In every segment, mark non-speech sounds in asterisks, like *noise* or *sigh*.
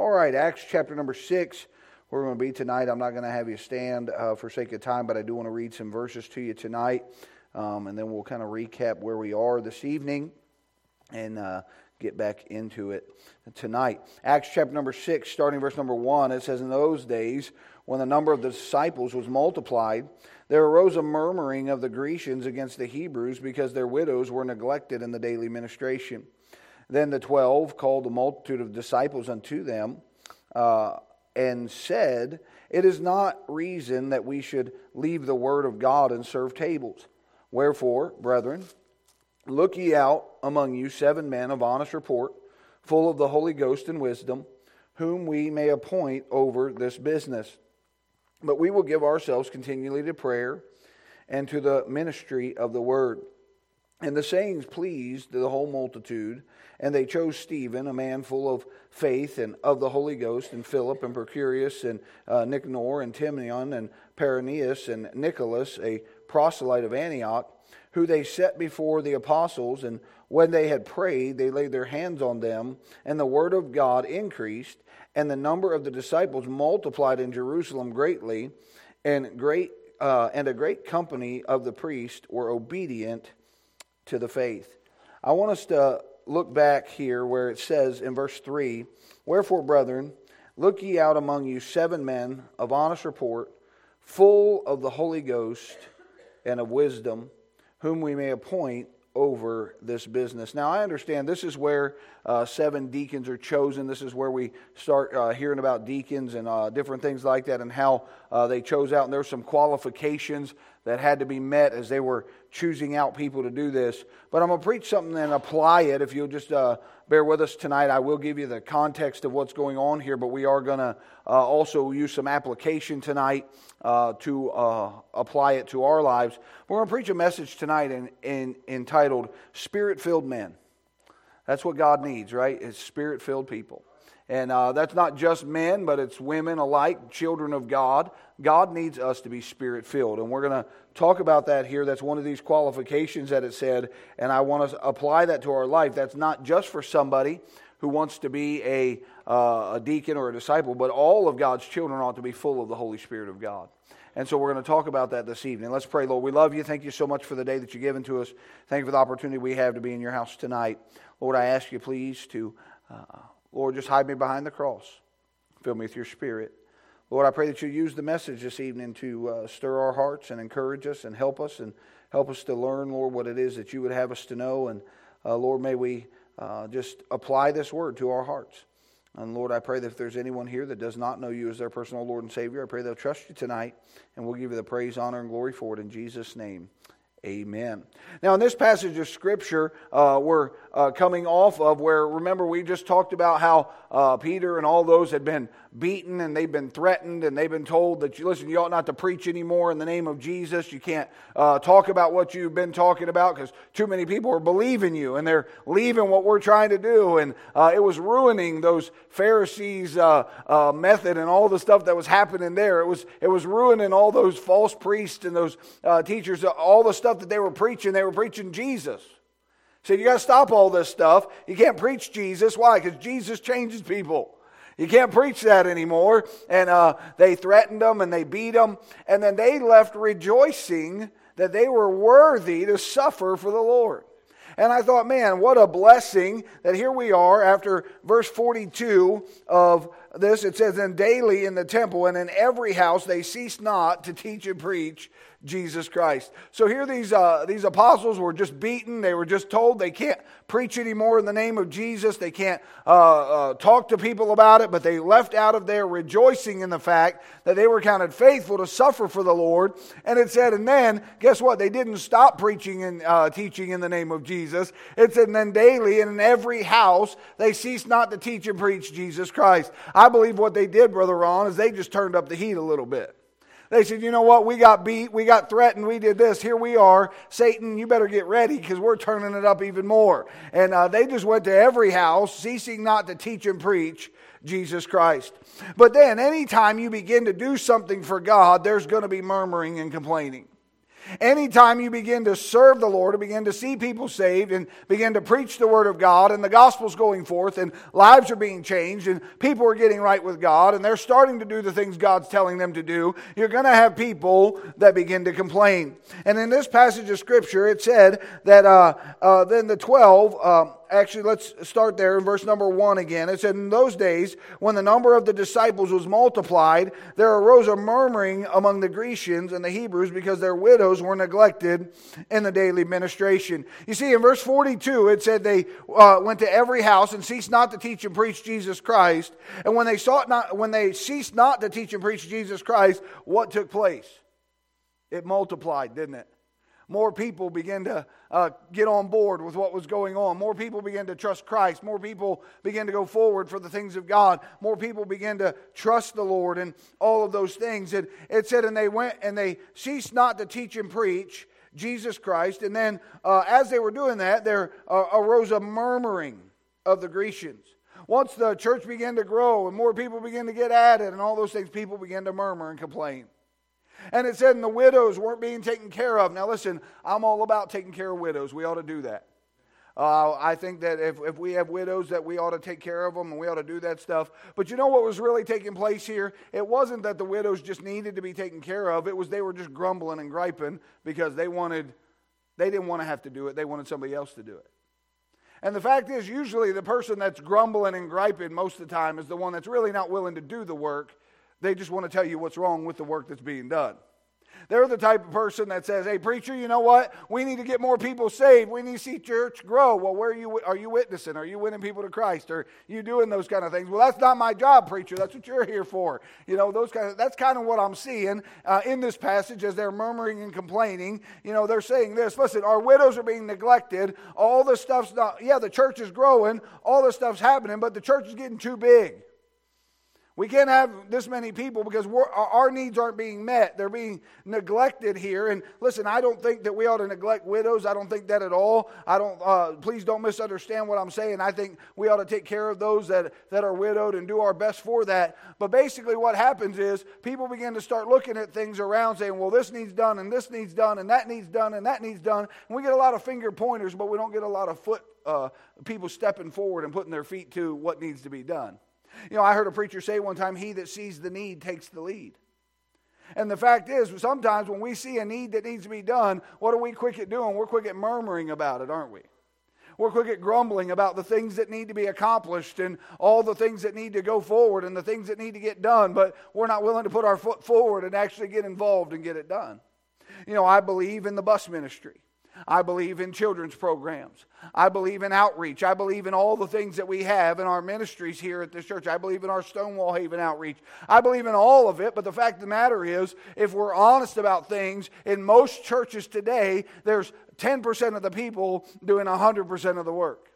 All right, Acts chapter number 6. where We're going to be tonight. I'm not going to have you stand uh, for sake of time, but I do want to read some verses to you tonight. Um, and then we'll kind of recap where we are this evening and uh, get back into it tonight. Acts chapter number 6, starting verse number 1, it says, In those days, when the number of the disciples was multiplied, there arose a murmuring of the Grecians against the Hebrews because their widows were neglected in the daily ministration. Then the twelve called the multitude of disciples unto them uh, and said, It is not reason that we should leave the word of God and serve tables. Wherefore, brethren, look ye out among you seven men of honest report, full of the Holy Ghost and wisdom, whom we may appoint over this business. But we will give ourselves continually to prayer and to the ministry of the word. And the sayings pleased the whole multitude. And they chose Stephen, a man full of faith and of the Holy Ghost, and Philip, and Prochorus, and uh, Nicanor, and Timon, and Parmenas, and Nicholas, a proselyte of Antioch, who they set before the apostles. And when they had prayed, they laid their hands on them, and the word of God increased, and the number of the disciples multiplied in Jerusalem greatly, and great uh, and a great company of the priests were obedient to the faith. I want us to look back here where it says in verse 3 Wherefore, brethren, look ye out among you seven men of honest report, full of the Holy Ghost and of wisdom, whom we may appoint over this business. Now, I understand this is where uh, seven deacons are chosen. This is where we start uh, hearing about deacons and uh, different things like that and how uh, they chose out. And there's some qualifications that had to be met as they were choosing out people to do this. But I'm going to preach something and apply it. If you'll just uh, bear with us tonight, I will give you the context of what's going on here, but we are going to uh, also use some application tonight uh, to uh, apply it to our lives. We're going to preach a message tonight in, in, entitled Spirit Filled Men. That's what God needs, right? Is spirit filled people. And uh, that's not just men, but it's women alike, children of God. God needs us to be spirit filled. And we're going to talk about that here. That's one of these qualifications that it said. And I want to apply that to our life. That's not just for somebody who wants to be a, uh, a deacon or a disciple, but all of God's children ought to be full of the Holy Spirit of God. And so we're going to talk about that this evening. Let's pray, Lord. We love you. Thank you so much for the day that you've given to us. Thank you for the opportunity we have to be in your house tonight. Lord, I ask you, please, to. Uh, Lord, just hide me behind the cross. Fill me with your spirit. Lord, I pray that you use the message this evening to uh, stir our hearts and encourage us and help us and help us to learn, Lord, what it is that you would have us to know. And uh, Lord, may we uh, just apply this word to our hearts. And Lord, I pray that if there's anyone here that does not know you as their personal Lord and Savior, I pray they'll trust you tonight. And we'll give you the praise, honor, and glory for it in Jesus' name. Amen. Now, in this passage of Scripture, uh, we're uh, coming off of where, remember, we just talked about how uh, Peter and all those had been beaten and they've been threatened and they've been told that, you listen, you ought not to preach anymore in the name of Jesus. You can't uh, talk about what you've been talking about because too many people are believing you and they're leaving what we're trying to do. And uh, it was ruining those Pharisees' uh, method and all the stuff that was happening there. It was, it was ruining all those false priests and those teachers, all the stuff stuff that they were preaching, they were preaching Jesus. So you got to stop all this stuff. You can't preach Jesus. Why? Because Jesus changes people. You can't preach that anymore. And uh, they threatened them and they beat them. And then they left rejoicing that they were worthy to suffer for the Lord. And I thought, man, what a blessing that here we are after verse 42 of this. It says, And daily in the temple and in every house they cease not to teach and preach Jesus Christ. So here these, uh, these apostles were just beaten. They were just told they can't preach anymore in the name of Jesus. They can't uh, uh, talk to people about it, but they left out of there rejoicing in the fact that they were counted faithful to suffer for the Lord. And it said, and then, guess what? They didn't stop preaching and uh, teaching in the name of Jesus. It said, and then daily and in every house they ceased not to teach and preach Jesus Christ. I believe what they did, Brother Ron, is they just turned up the heat a little bit. They said, you know what? We got beat. We got threatened. We did this. Here we are. Satan, you better get ready because we're turning it up even more. And uh, they just went to every house, ceasing not to teach and preach Jesus Christ. But then, anytime you begin to do something for God, there's going to be murmuring and complaining. Anytime you begin to serve the Lord and begin to see people saved and begin to preach the Word of God and the gospel's going forth and lives are being changed and people are getting right with God and they're starting to do the things God's telling them to do, you're going to have people that begin to complain. And in this passage of Scripture, it said that uh, uh, then the 12, uh, actually, let's start there in verse number one again. It said, In those days, when the number of the disciples was multiplied, there arose a murmuring among the Grecians and the Hebrews because their widows were neglected in the daily ministration. You see, in verse 42, it said they uh, went to every house and ceased not to teach and preach Jesus Christ. And when they sought not, when they ceased not to teach and preach Jesus Christ, what took place? It multiplied, didn't it? More people began to uh, get on board with what was going on. More people began to trust Christ. More people began to go forward for the things of God. More people began to trust the Lord and all of those things. And it said, and they went and they ceased not to teach and preach Jesus Christ. And then uh, as they were doing that, there uh, arose a murmuring of the Grecians. Once the church began to grow and more people began to get added and all those things, people began to murmur and complain. And it said, and the widows weren't being taken care of. Now, listen, I'm all about taking care of widows. We ought to do that. Uh, I think that if, if we have widows, that we ought to take care of them and we ought to do that stuff. But you know what was really taking place here? It wasn't that the widows just needed to be taken care of. It was they were just grumbling and griping because they wanted, they didn't want to have to do it. They wanted somebody else to do it. And the fact is, usually the person that's grumbling and griping most of the time is the one that's really not willing to do the work they just want to tell you what's wrong with the work that's being done. They're the type of person that says, "Hey, preacher, you know what? We need to get more people saved. We need to see church grow." Well, where are you? Are you witnessing? Are you winning people to Christ? Are you doing those kind of things? Well, that's not my job, preacher. That's what you're here for. You know, those kind of. That's kind of what I'm seeing uh, in this passage as they're murmuring and complaining. You know, they're saying this. Listen, our widows are being neglected. All the stuff's not. Yeah, the church is growing. All the stuff's happening, but the church is getting too big. We can't have this many people because our needs aren't being met. They're being neglected here. And listen, I don't think that we ought to neglect widows. I don't think that at all. I don't. Uh, please don't misunderstand what I'm saying. I think we ought to take care of those that, that are widowed and do our best for that. But basically, what happens is people begin to start looking at things around, saying, "Well, this needs done, and this needs done, and that needs done, and that needs done." And we get a lot of finger pointers, but we don't get a lot of foot uh, people stepping forward and putting their feet to what needs to be done. You know, I heard a preacher say one time, He that sees the need takes the lead. And the fact is, sometimes when we see a need that needs to be done, what are we quick at doing? We're quick at murmuring about it, aren't we? We're quick at grumbling about the things that need to be accomplished and all the things that need to go forward and the things that need to get done, but we're not willing to put our foot forward and actually get involved and get it done. You know, I believe in the bus ministry. I believe in children's programs. I believe in outreach. I believe in all the things that we have in our ministries here at this church. I believe in our Stonewall Haven outreach. I believe in all of it, but the fact of the matter is, if we're honest about things, in most churches today, there's 10% of the people doing 100% of the work.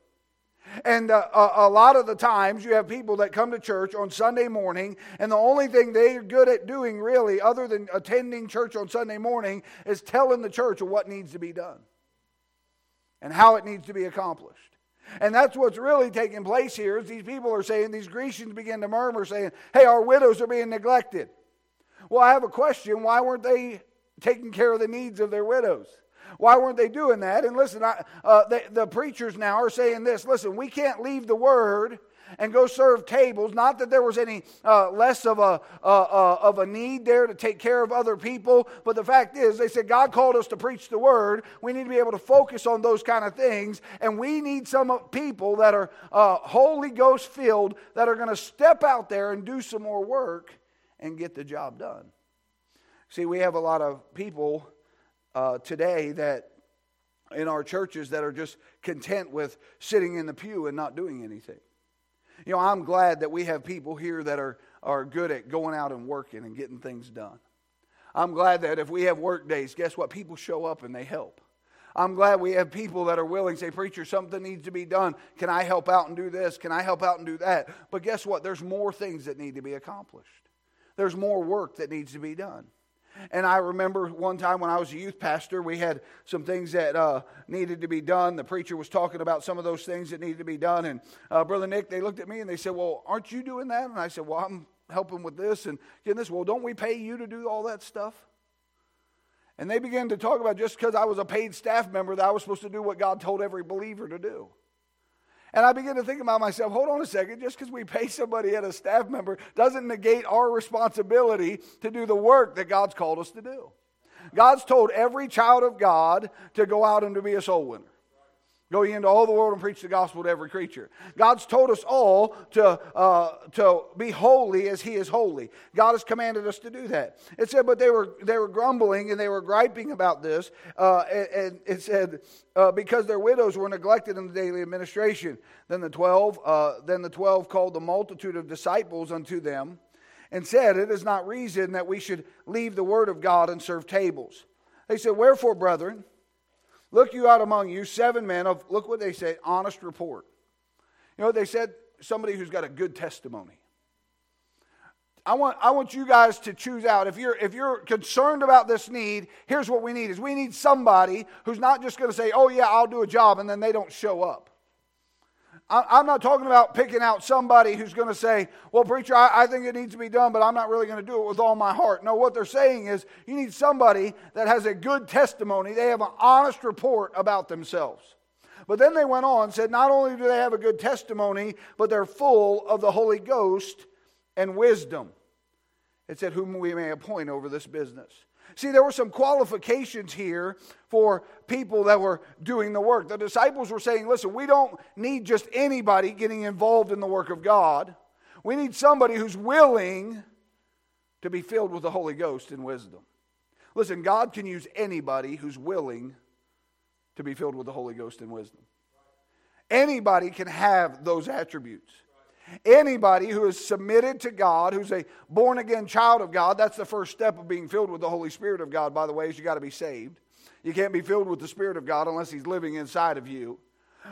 And uh, a, a, lot of the times, you have people that come to church on Sunday morning, and the only thing they're good at doing, really, other than attending church on Sunday morning, is telling the church what needs to be done and how it needs to be accomplished. And that's what's really taking place here is these people are saying, these Grecians begin to murmur, saying, hey, our widows are being neglected. Well, I have a question. Why weren't they taking care of the needs of their widows? Why weren't they doing that? And listen, I, uh, the, the preachers now are saying this listen, we can't leave the word and go serve tables. Not that there was any uh, less of a, uh, uh, of a need there to take care of other people, but the fact is, they said God called us to preach the word. We need to be able to focus on those kind of things, and we need some people that are uh, Holy Ghost filled that are going to step out there and do some more work and get the job done. See, we have a lot of people uh, today that in our churches that are just content with sitting in the pew and not doing anything. You know, I'm glad that we have people here that are, are good at going out and working and getting things done. I'm glad that if we have work days, guess what? People show up and they help. I'm glad we have people that are willing, say, Preacher, something needs to be done. Can I help out and do this? Can I help out and do that? But guess what? There's more things that need to be accomplished, there's more work that needs to be done. And I remember one time when I was a youth pastor, we had some things that uh, needed to be done. The preacher was talking about some of those things that needed to be done. And uh, Brother Nick, they looked at me and they said, Well, aren't you doing that? And I said, Well, I'm helping with this and getting this. Well, don't we pay you to do all that stuff? And they began to talk about just because I was a paid staff member that I was supposed to do what God told every believer to do. And I begin to think about myself, hold on a second, just because we pay somebody as a staff member doesn't negate our responsibility to do the work that God's called us to do. God's told every child of God to go out and to be a soul winner. Go ye into all the world and preach the gospel to every creature. God's told us all to, uh, to be holy as He is holy. God has commanded us to do that. It said, but they were, they were grumbling and they were griping about this. Uh, and, and, it said, uh, because their widows were neglected in the daily administration. Then the twelve, uh, then the twelve called the multitude of disciples unto them and said, It is not reason that we should leave the word of God and serve tables. They said, Wherefore, brethren, Look you out among you seven men of, look what they say, honest report. You know, they said somebody who's got a good testimony. I want, I want you guys to choose out. If you're, if you're concerned about this need, here's what we need is we need somebody who's not just going to say, oh yeah, I'll do a job, and then they don't show up. I'm not talking about picking out somebody who's going to say, Well, preacher, I, think it needs to be done, but I'm not really going to do it with all my heart. No, what they're saying is you need somebody that has a good testimony. They have an honest report about themselves. But then they went on and said, Not only do they have a good testimony, but they're full of the Holy Ghost and wisdom. It said, Whom we may appoint over this business. See, there were some qualifications here for people that were doing the work. The disciples were saying, listen, we don't need just anybody getting involved in the work of God. We need somebody who's willing to be filled with the Holy Ghost and wisdom. Listen, God can use anybody who's willing to be filled with the Holy Ghost and wisdom. Anybody can have those attributes. Anybody who is submitted to God, who's a born again child of God, that's the first step of being filled with the Holy Spirit of God, by the way, is you got to be saved. You can't be filled with the Spirit of God unless He's living inside of you.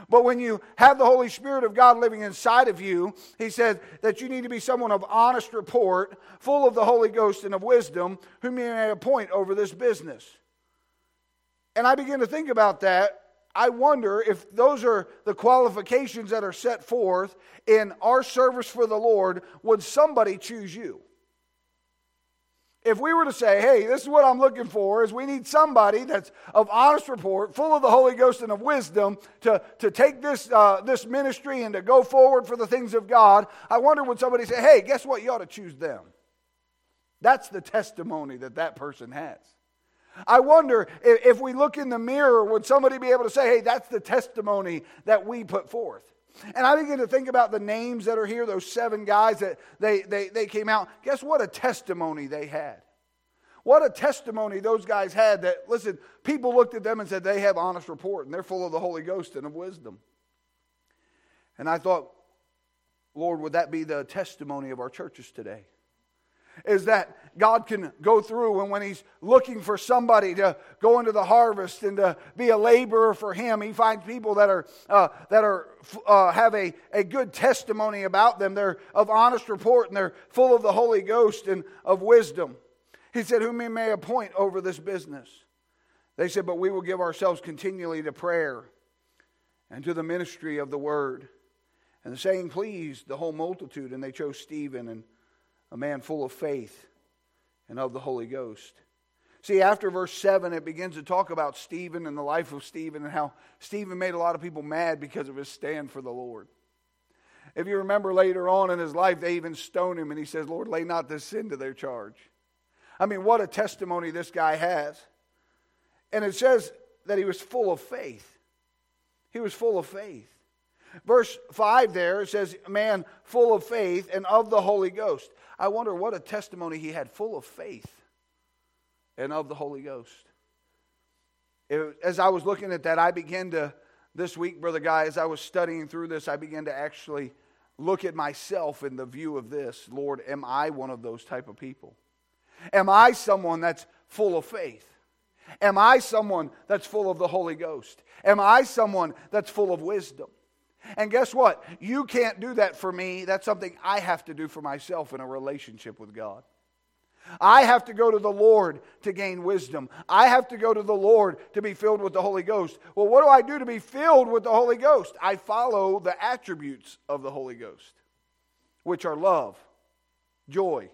But when you have the Holy Spirit of God living inside of you, He said that you need to be someone of honest report, full of the Holy Ghost and of wisdom, whom you may appoint over this business. And I begin to think about that I wonder if those are the qualifications that are set forth in our service for the Lord, would somebody choose you? If we were to say, hey, this is what I'm looking for, is we need somebody that's of honest report, full of the Holy Ghost and of wisdom to, to take this, uh, this ministry and to go forward for the things of God, I wonder would somebody say, hey, guess what? You ought to choose them. That's the testimony that that person has. I wonder if, we look in the mirror, would somebody be able to say, hey, that's the testimony that we put forth? And I begin to think about the names that are here, those seven guys that they, they, they came out. Guess what a testimony they had? What a testimony those guys had that, listen, people looked at them and said they have honest report and they're full of the Holy Ghost and of wisdom. And I thought, Lord, would that be the testimony of our churches today? Is that God can go through and when He's looking for somebody to go into the harvest and to be a laborer for Him, He finds people that are uh, that are uh, have a, a good testimony about them. They're of honest report and they're full of the Holy Ghost and of wisdom. He said, "Whom He may appoint over this business." They said, "But we will give ourselves continually to prayer and to the ministry of the word." And the saying pleased the whole multitude, and they chose Stephen and a man full of faith and of the Holy Ghost. See, after verse 7, it begins to talk about Stephen and the life of Stephen and how Stephen made a lot of people mad because of his stand for the Lord. If you remember later on in his life, they even stoned him, and he says, Lord, lay not this sin to their charge. I mean, what a testimony this guy has. And it says that he was full of faith. He was full of faith. Verse 5 there, says, man full of faith and of the Holy Ghost. I wonder what a testimony he had full of faith and of the Holy Ghost. It, as I was looking at that, I began to, this week, Brother Guy, as I was studying through this, I began to actually look at myself in the view of this. Lord, am I one of those type of people? Am I someone that's full of faith? Am I someone that's full of the Holy Ghost? Am I someone that's full of wisdom? And guess what? You can't do that for me. That's something I have to do for myself in a relationship with God. I have to go to the Lord to gain wisdom. I have to go to the Lord to be filled with the Holy Ghost. Well, what do I do to be filled with the Holy Ghost? I follow the attributes of the Holy Ghost, which are love, joy,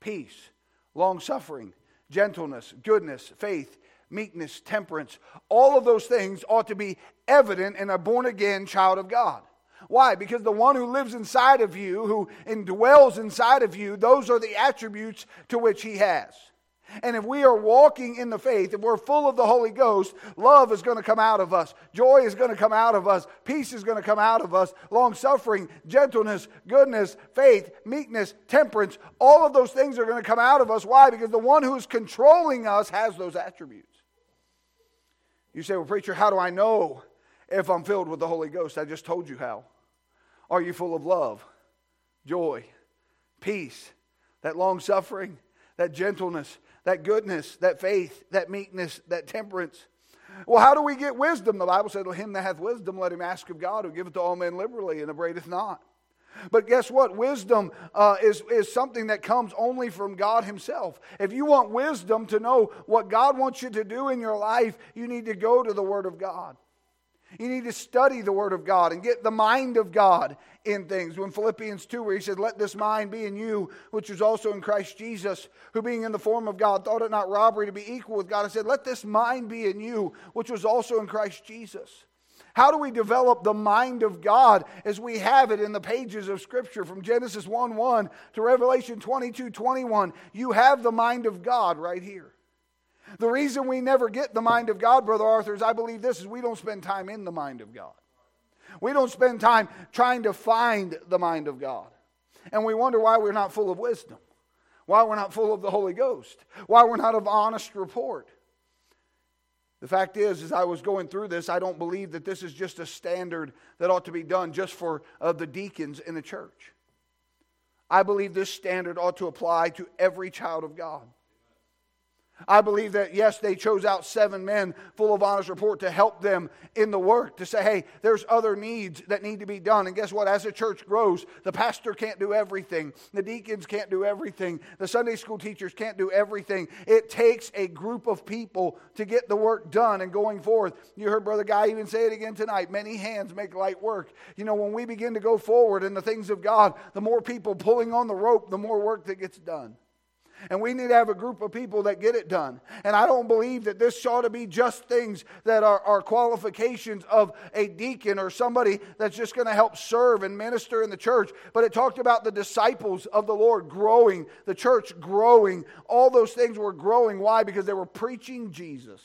peace, long suffering, gentleness, goodness, faith, meekness, temperance. All of those things ought to be evident in a born again child of God. Why? Because the one who lives inside of you, who indwells inside of you, those are the attributes to which he has. And if we are walking in the faith, if we're full of the Holy Ghost, love is going to come out of us. Joy is going to come out of us. Peace is going to come out of us. Long suffering, gentleness, goodness, faith, meekness, temperance, all of those things are going to come out of us. Why? Because the one who is controlling us has those attributes. You say, well, preacher, how do I know if I'm filled with the Holy Ghost? I just told you how. Are you full of love, joy, peace, that long suffering, that gentleness, that goodness, that faith, that meekness, that temperance. Well, how do we get wisdom? The Bible said, Him that hath wisdom, let him ask of God, who giveth to all men liberally and abradeth not. But guess what? Wisdom uh, is, is something that comes only from God Himself. If you want wisdom to know what God wants you to do in your life, you need to go to the Word of God. You need to study the Word of God and get the mind of God in things. When Philippians 2, where he said, Let this mind be in you, which was also in Christ Jesus, who being in the form of God, thought it not robbery to be equal with God, and said, Let this mind be in you, which was also in Christ Jesus. How do we develop the mind of God as we have it in the pages of Scripture from Genesis 1 1 to Revelation 22 21? You have the mind of God right here. The reason we never get the mind of God, Brother Arthur, is I believe this is we don't spend time in the mind of God. We don't spend time trying to find the mind of God. And we wonder why we're not full of wisdom, why we're not full of the Holy Ghost, why we're not of honest report. The fact is, as I was going through this, I don't believe that this is just a standard that ought to be done just for uh, the deacons in the church. I believe this standard ought to apply to every child of God. I believe that, yes, they chose out seven men full of honest report to help them in the work, to say, hey, there's other needs that need to be done. And guess what? As the church grows, the pastor can't do everything, the deacons can't do everything, the Sunday school teachers can't do everything. It takes a group of people to get the work done and going forth. You heard Brother Guy even say it again tonight many hands make light work. You know, when we begin to go forward in the things of God, the more people pulling on the rope, the more work that gets done. And we need to have a group of people that get it done. And I don't believe that this ought to be just things that are, are qualifications of a deacon or somebody that's just going to help serve and minister in the church. But it talked about the disciples of the Lord growing, the church growing. All those things were growing. Why? Because they were preaching Jesus.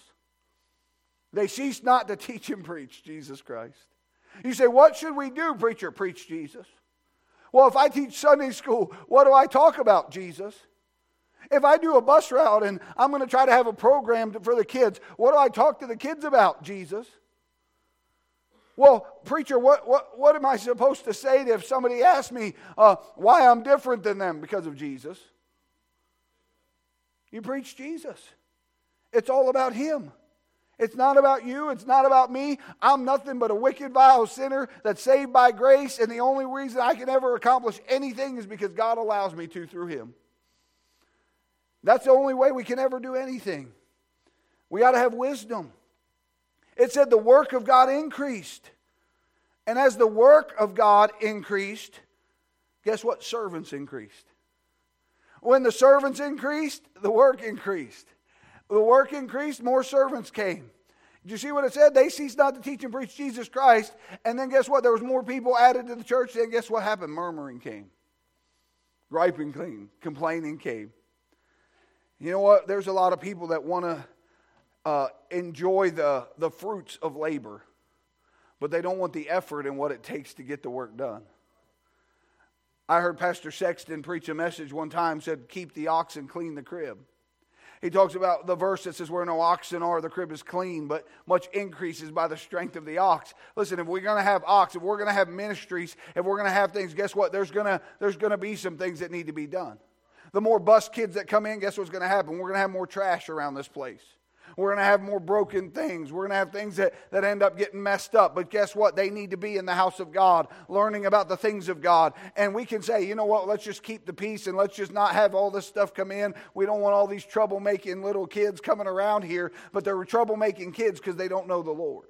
They ceased not to teach and preach Jesus Christ. You say, What should we do, preacher? Preach Jesus. Well, if I teach Sunday school, what do I talk about, Jesus? If I do a bus route and I'm going to try to have a program for the kids, what do I talk to the kids about, Jesus? Well, preacher, what, what, what am I supposed to say if somebody asks me uh, why I'm different than them because of Jesus? You preach Jesus. It's all about Him. It's not about you. It's not about me. I'm nothing but a wicked, vile sinner that's saved by grace, and the only reason I can ever accomplish anything is because God allows me to through Him. That's the only way we can ever do anything. We got to have wisdom. It said the work of God increased. And as the work of God increased, guess what? Servants increased. When the servants increased, the work increased. The work increased, more servants came. Did you see what it said? They ceased not to teach and preach Jesus Christ. And then guess what? There was more people added to the church. Then guess what happened? Murmuring came. Griping came. Complaining came. You know what? There's a lot of people that want to uh, enjoy the, the fruits of labor, but they don't want the effort and what it takes to get the work done. I heard Pastor Sexton preach a message one time said, Keep the oxen, clean the crib. He talks about the verse that says, Where no oxen are, the crib is clean, but much increases by the strength of the ox. Listen, if we're going to have ox, if we're going to have ministries, if we're going to have things, guess what? There's going to, there's going to be some things that need to be done the more bus kids that come in, guess what's going to happen? We're going to have more trash around this place. We're going to have more broken things. We're going to have things that, that end up getting messed up. But guess what? They need to be in the house of God, learning about the things of God. And we can say, you know what? Let's just keep the peace and let's just not have all this stuff come in. We don't want all these troublemaking little kids coming around here. But they're troublemaking kids because they don't know the Lord.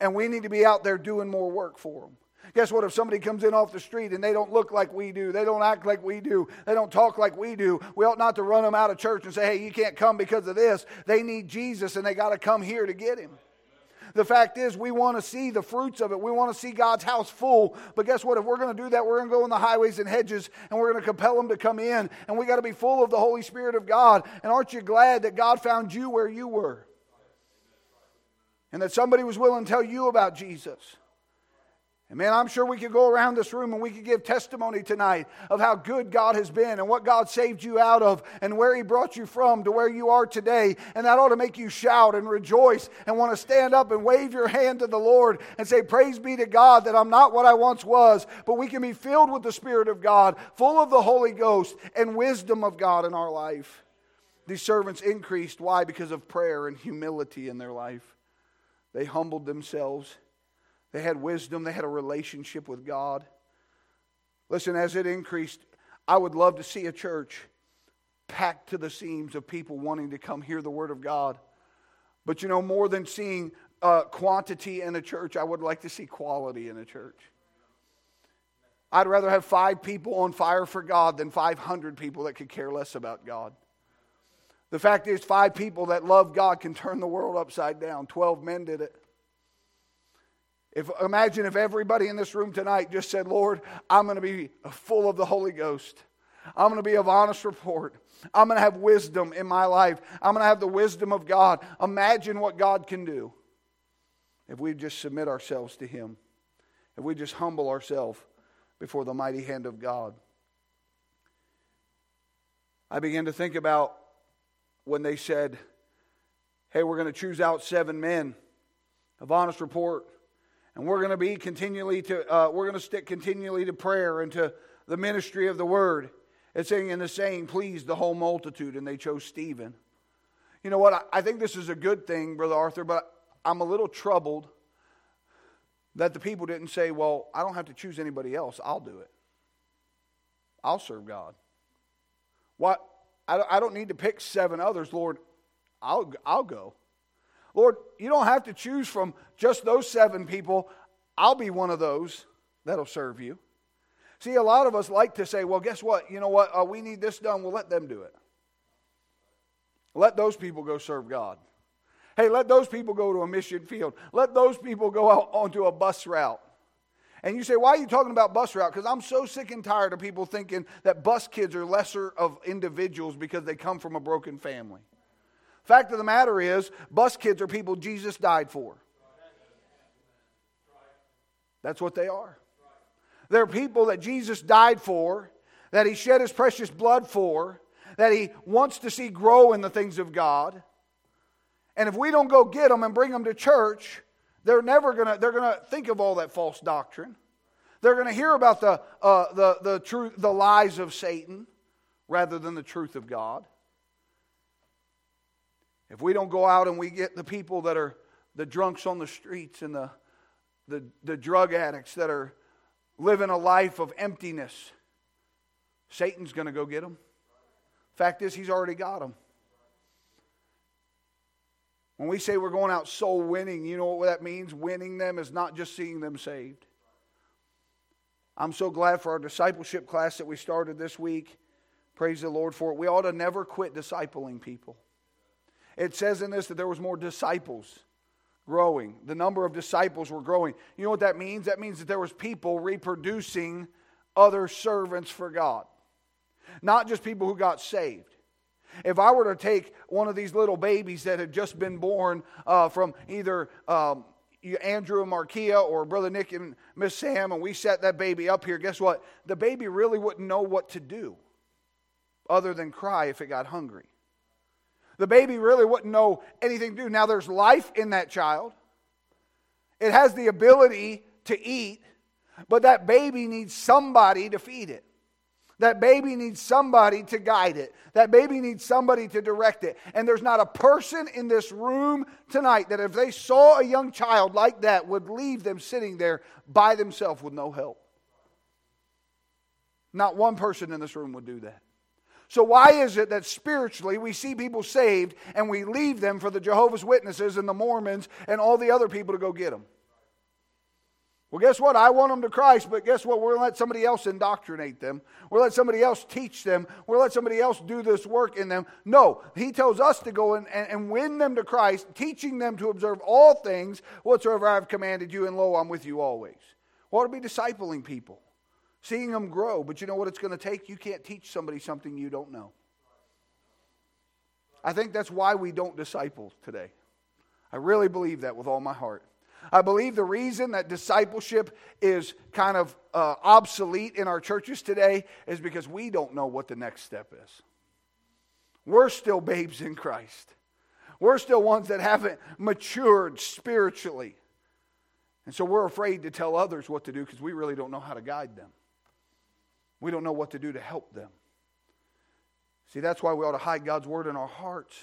And we need to be out there doing more work for them. Guess what? If somebody comes in off the street and they don't look like we do, they don't act like we do, they don't talk like we do, we ought not to run them out of church and say, hey, you can't come because of this. They need Jesus and they got to come here to get him. The fact is, we want to see the fruits of it. We want to see God's house full. But guess what? If we're going to do that, we're going to go in the highways and hedges and we're going to compel them to come in. And we got to be full of the Holy Spirit of God. And aren't you glad that God found you where you were? And that somebody was willing to tell you about Jesus. And man, I'm sure we could go around this room and we could give testimony tonight of how good God has been and what God saved you out of and where He brought you from to where you are today. And that ought to make you shout and rejoice and want to stand up and wave your hand to the Lord and say, Praise be to God that I'm not what I once was, but we can be filled with the Spirit of God, full of the Holy Ghost and wisdom of God in our life. These servants increased. Why? Because of prayer and humility in their life. They humbled themselves. They had wisdom, they had a relationship with God. Listen, as it increased, I would love to see a church packed to the seams of people wanting to come hear the Word of God. But you know, more than seeing uh, quantity in a church, I would like to see quality in a church. I'd rather have five people on fire for God than 500 people that could care less about God. The fact is, five people that love God can turn the world upside down. Twelve men did it. If, imagine if everybody in this room tonight just said, Lord, I'm going to be full of the Holy Ghost. I'm going to be of honest report. I'm going to have wisdom in my life. I'm going to have the wisdom of God. Imagine what God can do if we just submit ourselves to Him, if we just humble ourselves before the mighty hand of God. I began to think about when they said, Hey, we're going to choose out seven men of honest report and we're going to be continually to, uh, we're going to stick continually to prayer and to the ministry of the word. It's saying in the saying, please the whole multitude, and they chose Stephen. You know what? I think this is a good thing, Brother Arthur, but I'm a little troubled that the people didn't say, well, I don't have to choose anybody else. I'll do it. I'll serve God. What? I don't need to pick seven others, Lord. I'll, I'll go. Lord, you don't have to choose from just those seven people. I'll be one of those that'll serve you. See, a lot of us like to say, well, guess what? You know what? Uh, we need this done. Well, let them do it. Let those people go serve God. Hey, let those people go to a mission field. Let those people go out onto a bus route. And you say, why are you talking about bus route? Because I'm so sick and tired of people thinking that bus kids are lesser of individuals because they come from a broken family. Fact of the matter is, bus kids are people Jesus died for. That's what they are. They're people that Jesus died for, that he shed his precious blood for, that he wants to see grow in the things of God. And if we don't go get them and bring them to church, they're never to they're to think of all that false doctrine. They're to hear about the, uh, the, the, truth, the lies of Satan rather than the truth of God. If we don't go out and we get the people that are the drunks on the streets and the, the, the drug addicts that are living a life of emptiness, Satan's going to go get them. Fact is, he's already got them. When we say we're going out soul winning, you know what that means? Winning them is not just seeing them saved. I'm so glad for our discipleship class that we started this week. Praise the Lord for it. We ought to never quit discipling people. It says in this that there was more disciples growing. The number of disciples were growing. You know what that means? That means that there was people reproducing other servants for God. Not just people who got saved. If I were to take one of these little babies that had just been born uh, from either um, Andrew and Markia or Brother Nick and Miss Sam, and we set that baby up here, guess what? The baby really wouldn't know what to do other than cry if it got hungry. The baby really wouldn't know anything to do. Now, there's life in that child, it has the ability to eat, but that baby needs somebody to feed it. That baby needs somebody to guide it. That baby needs somebody to direct it. And there's not a person in this room tonight that if they saw a young child like that would leave them sitting there by themselves with no help. Not one person in this room would do that. So, why is it that spiritually we see people saved and we leave them for the Jehovah's Witnesses and the Mormons and all the other people to go get them? Well, guess what? I want them to Christ, but guess what? We're going to let somebody else indoctrinate them. To let somebody else teach them. To let somebody else do this work in them. No, he tells us to go and, and win them to Christ, teaching them to observe all things whatsoever I have commanded you, and lo, I'm with you always. We ought to be discipling people, seeing them grow. But you know what it's going to take? You can't teach somebody something you don't know. I think that's why we don't disciple today. I really believe that with all my heart. I believe the reason that discipleship is kind of uh, obsolete in our churches today is because we don't know what the next step is. We're still babes in Christ. We're still ones that haven't matured spiritually. And so we're afraid to tell others what to do because we really don't know how to guide them. We don't know what to do to help them. See, that's why we ought to hide God's word in our hearts.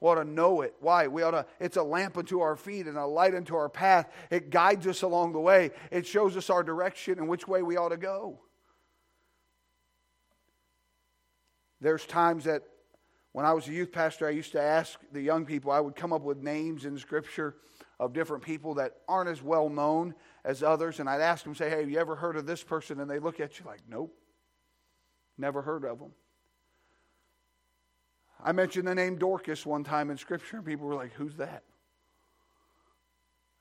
We ought to know it. Why? We ought to, it's a lamp unto our feet and a light unto our path. It guides us along the way. It shows us our direction and which way we ought to go. There's times that when I was a youth pastor, I used to ask the young people, I would come up with names in Scripture of different people that aren't as well known as others. And I'd ask them, say, hey, have you ever heard of this person? And they look at you like, nope, never heard of them. I mentioned the name Dorcas one time in Scripture, and people were like, Who's that?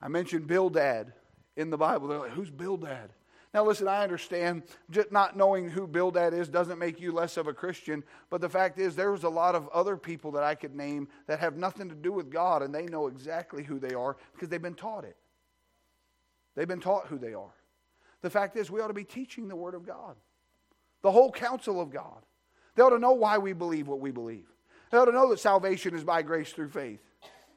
I mentioned Bildad in the Bible. They're like, Who's Bildad? Now, listen, I understand just not knowing who Bildad is doesn't make you less of a Christian, but the fact is, there was a lot of other people that I could name that have nothing to do with God, and they know exactly who they are because they've been taught it. They've been taught who they are. The fact is, we ought to be teaching the Word of God, the whole counsel of God. They ought to know why we believe what we believe. They ought to know that salvation is by grace through faith,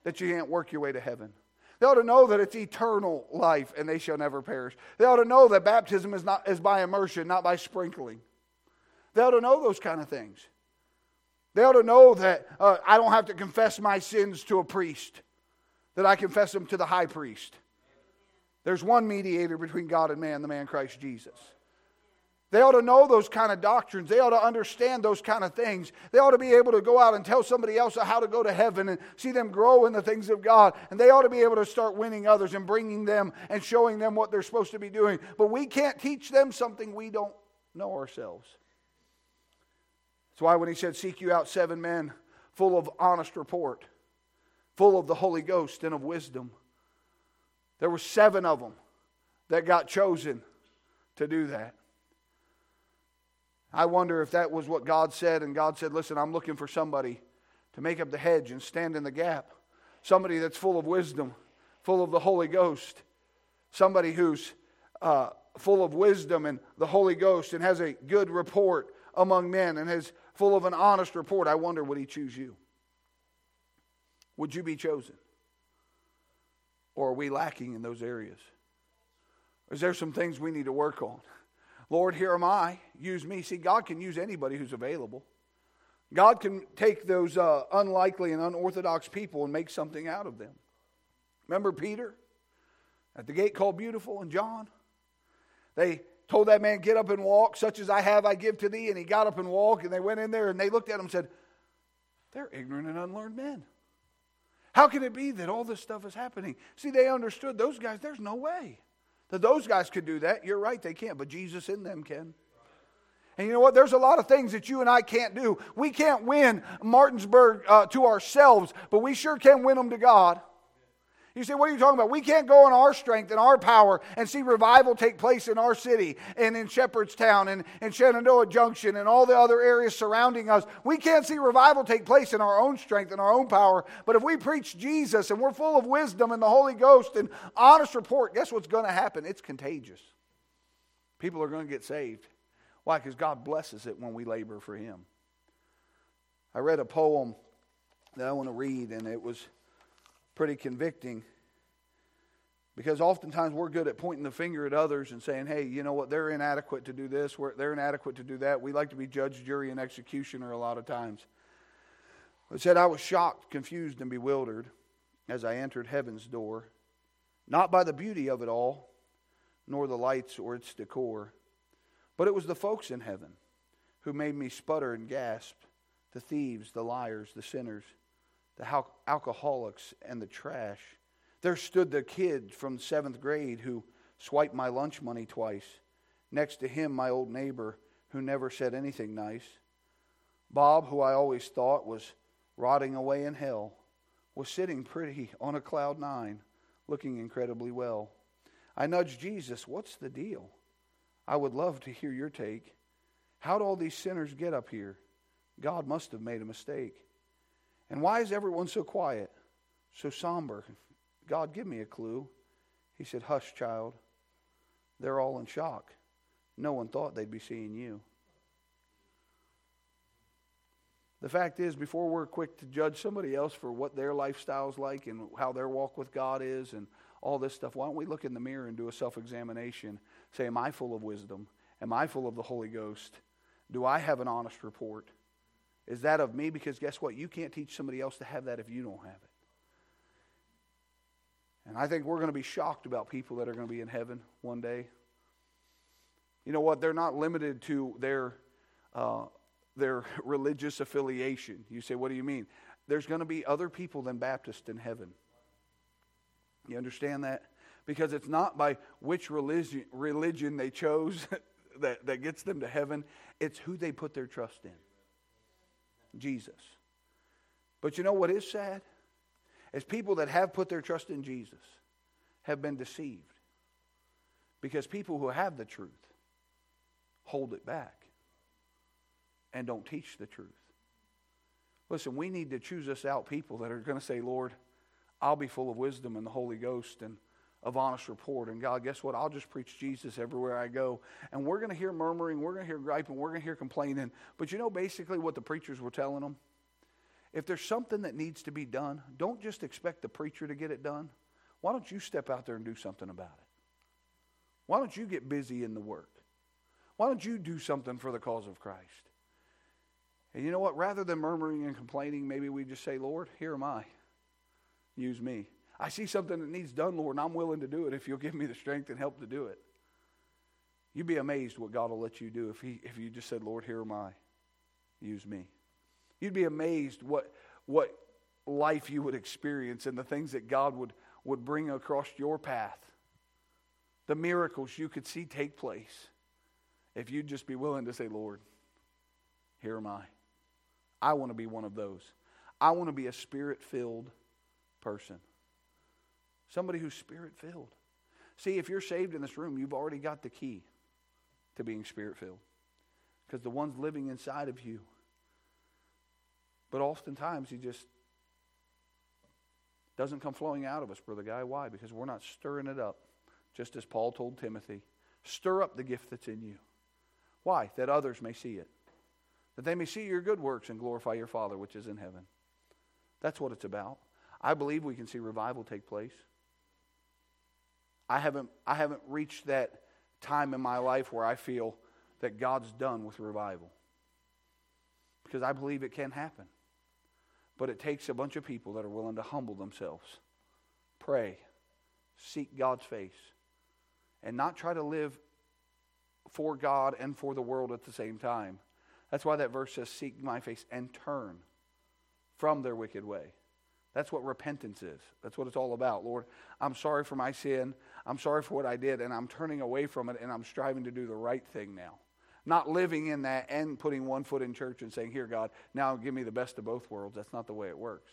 that you can't work your way to heaven. They ought to know that it's eternal life and they shall never perish. They ought to know that baptism is, not, is by immersion, not by sprinkling. They ought to know those kind of things. They ought to know that uh, I don't have to confess my sins to a priest, that I confess them to the high priest. There's one mediator between God and man, the man Christ Jesus. They ought to know those kind of doctrines. They ought to understand those kind of things. They ought to be able to go out and tell somebody else how to go to heaven and see them grow in the things of God. And they ought to be able to start winning others and bringing them and showing them what they're supposed to be doing. But we can't teach them something we don't know ourselves. That's why when he said, Seek you out seven men full of honest report, full of the Holy Ghost and of wisdom, there were seven of them that got chosen to do that. I wonder if that was what God said, and God said, Listen, I'm looking for somebody to make up the hedge and stand in the gap. Somebody that's full of wisdom, full of the Holy Ghost. Somebody who's uh, full of wisdom and the Holy Ghost and has a good report among men and is full of an honest report. I wonder, would He choose you? Would you be chosen? Or are we lacking in those areas? Is there some things we need to work on? Lord, here am I. Use me. See, God can use anybody who's available. God can take those uh, unlikely and unorthodox people and make something out of them. Remember Peter at the gate called Beautiful and John? They told that man, Get up and walk, such as I have, I give to thee. And he got up and walked, and they went in there and they looked at him and said, They're ignorant and unlearned men. How can it be that all this stuff is happening? See, they understood those guys, there's no way. That those guys could do that. You're right, they can't, but Jesus in them can. And you know what? There's a lot of things that you and I can't do. We can't win Martinsburg uh, to ourselves, but we sure can win them to God. You say, what are you talking about? We can't go in our strength and our power and see revival take place in our city and in Shepherdstown and in Shenandoah Junction and all the other areas surrounding us. We can't see revival take place in our own strength and our own power. But if we preach Jesus and we're full of wisdom and the Holy Ghost and honest report, guess what's going to happen? It's contagious. People are going to get saved. Why? Because God blesses it when we labor for Him. I read a poem that I want to read, and it was pretty convicting because oftentimes we're good at pointing the finger at others and saying, hey, you know what, they're inadequate to do this, they're inadequate to do that. We like to be judge, jury, and executioner a lot of times. It said, I was shocked, confused, and bewildered as I entered heaven's door, not by the beauty of it all, nor the lights or its decor, but it was the folks in heaven who made me sputter and gasp the thieves, the liars, the sinners the alcoholics and the trash. There stood the kid from seventh grade who swiped my lunch money twice. Next to him, my old neighbor who never said anything nice. Bob, who I always thought was rotting away in hell, was sitting pretty on a cloud nine, looking incredibly well. I nudged Jesus, What's the deal? I would love to hear your take. How'd all these sinners get up here? God must have made a mistake. And why is everyone so quiet, so somber? God, give me a clue. He said, Hush, child. They're all in shock. No one thought they'd be seeing you. The fact is, before we're quick to judge somebody else for what their lifestyle's like and how their walk with God is and all this stuff, why don't we look in the mirror and do a self examination? Say, Am I full of wisdom? Am I full of the Holy Ghost? Do I have an honest report? Is that of me? Because guess what? You can't teach somebody else to have that if you don't have it. And I think we're going to be shocked about people that are going to be in heaven one day. You know what? They're not limited to their, uh, their *laughs* religious affiliation. You say, what do you mean? There's going to be other people than Baptists in heaven. You understand that? Because it's not by which religion, religion they chose *laughs* that, that gets them to heaven, it's who they put their trust in Jesus. But you know what is sad? Is people that have put their trust in Jesus have been deceived. Because people who have the truth hold it back and don't teach the truth. Listen, we need to choose us out people that are going to say, Lord, I'll be full of wisdom and the Holy Ghost and of honest report. And God, guess what? I'll just preach Jesus everywhere I go. And we're going to hear murmuring, we're going to hear griping, we're going to hear complaining. But you know basically what the preachers were telling them? If there's something that needs to be done, don't just expect the preacher to get it done. Why don't you step out there and do something about it? Why don't you get busy in the work? Why don't you do something for the cause of Christ? And you know what? Rather than murmuring and complaining, maybe we just say, Lord, here am I. Use me. I see something that needs done, Lord, and I'm willing to do it if you'll give me the strength and help to do it. You'd be amazed what God will let you do if, he, if you just said, Lord, here am I. Use me. You'd be amazed what, what life you would experience and the things that God would, would bring across your path. The miracles you could see take place if you'd just be willing to say, Lord, here am I. I want to be one of those. I want to be a spirit filled person. Somebody who's spirit filled. See, if you're saved in this room, you've already got the key to being spirit filled. Because the one's living inside of you. But oftentimes he just doesn't come flowing out of us, brother guy. Why? Because we're not stirring it up. Just as Paul told Timothy, stir up the gift that's in you. Why? That others may see it. That they may see your good works and glorify your Father which is in heaven. That's what it's about. I believe we can see revival take place. I haven't, I haven't reached that time in my life where I feel that God's done with revival. Because I believe it can happen. But it takes a bunch of people that are willing to humble themselves, pray, seek God's face, and not try to live for God and for the world at the same time. That's why that verse says, Seek my face and turn from their wicked way. That's what repentance is. That's what it's all about. Lord, I'm sorry for my sin. I'm sorry for what I did, and I'm turning away from it, and I'm striving to do the right thing now. Not living in that and putting one foot in church and saying, Here, God, now give me the best of both worlds. That's not the way it works.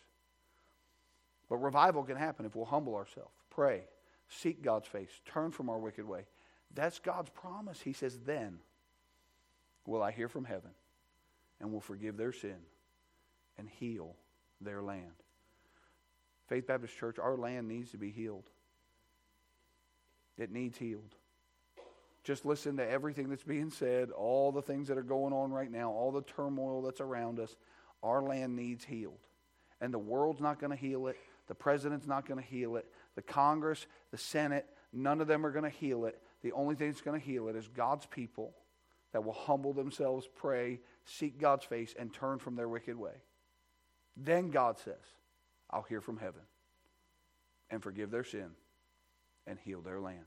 But revival can happen if we'll humble ourselves, pray, seek God's face, turn from our wicked way. That's God's promise. He says, Then will I hear from heaven and will forgive their sin and heal their land. Faith Baptist Church, our land needs to be healed. It needs healed. Just listen to everything that's being said, all the things that are going on right now, all the turmoil that's around us. Our land needs healed. And the world's not going to heal it. The president's not going to heal it. The Congress, the Senate, none of them are going to heal it. The only thing that's going to heal it is God's people that will humble themselves, pray, seek God's face, and turn from their wicked way. Then God says, I'll hear from heaven and forgive their sin and heal their land.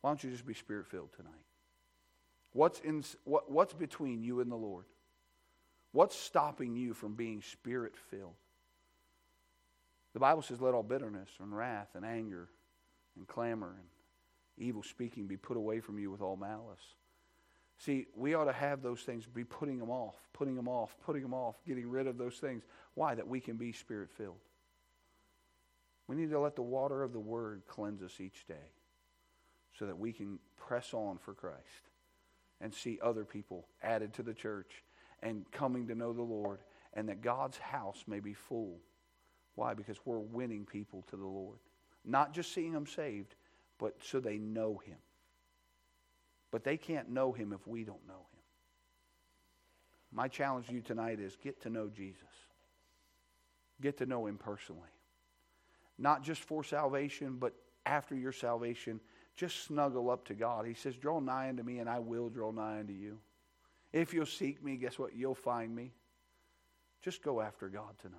Why don't you just be spirit filled tonight? What's, in, what, what's between you and the Lord? What's stopping you from being spirit filled? The Bible says, let all bitterness and wrath and anger and clamor and evil speaking be put away from you with all malice. See, we ought to have those things, be putting them off, putting them off, putting them off, getting rid of those things. Why? That we can be spirit filled. We need to let the water of the Word cleanse us each day so that we can press on for Christ and see other people added to the church and coming to know the Lord and that God's house may be full. Why? Because we're winning people to the Lord. Not just seeing them saved, but so they know Him. But they can't know Him if we don't know Him. My challenge to you tonight is get to know Jesus. Get to know Him personally. Not just for salvation, but after your salvation, just snuggle up to God. He says, Draw nigh unto me, and I will draw nigh unto you. If you'll seek me, guess what? You'll find me. Just go after God tonight.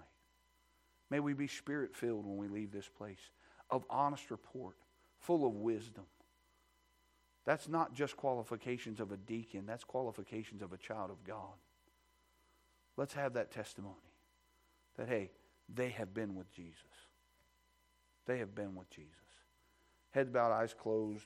May we be spirit filled when we leave this place, of honest report, full of wisdom. That's not just qualifications of a deacon, that's qualifications of a child of God. Let's have that testimony that, hey, they have been with Jesus. They have been with Jesus. Heads bowed, eyes closed.